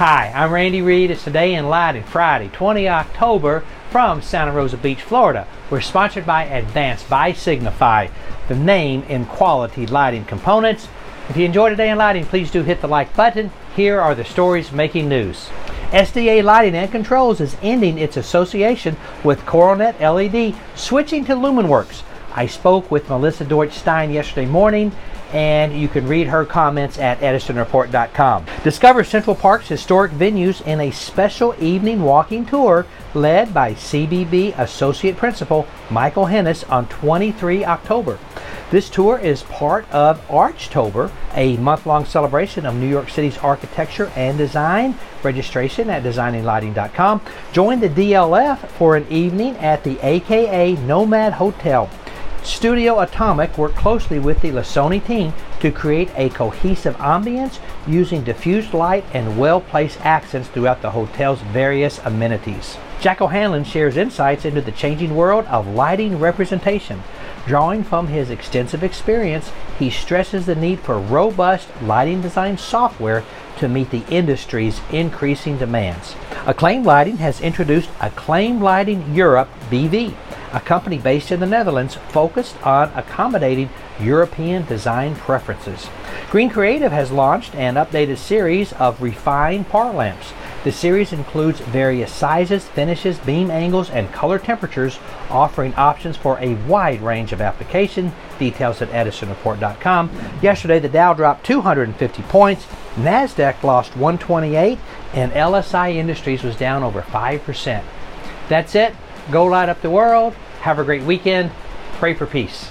Hi, I'm Randy Reed. It's Today in Lighting, Friday, 20 October from Santa Rosa Beach, Florida. We're sponsored by Advanced by Signify, the name in quality lighting components. If you enjoy Today in Lighting, please do hit the like button. Here are the stories making news. SDA Lighting and Controls is ending its association with Coronet LED, switching to Lumenwerx. I spoke with Melissa Deutsch Stein yesterday morning and you can read her comments at edisonreport.com. Discover Central Park's historic venues in a special evening walking tour led by CBB Associate Principal Michael Hennis on 23 October. This tour is part of Archtober, a month-long celebration of New York City's architecture and design. Registration at designinglighting.com. Join the DLF for an evening at the AKA NoMad Hotel. Studio Atomic worked closely with the Lasoni team to create a cohesive ambience using diffused light and well-placed accents throughout the hotel's various amenities. Jack O'Hanlon shares insights into the changing world of lighting representation. Drawing from his extensive experience, he stresses the need for robust lighting design software to meet the industry's increasing demands. Acclaim Lighting has introduced Acclaim Lighting Europe BV a company based in the Netherlands focused on accommodating European design preferences. Green Creative has launched an updated series of refined par lamps. The series includes various sizes, finishes, beam angles, and color temperatures, offering options for a wide range of application. Details at edisonreport.com. Yesterday, the Dow dropped 250 points, NASDAQ lost 128, and LSI Industries was down over 5%. That's it. Go light up the world. Have a great weekend. Pray for peace.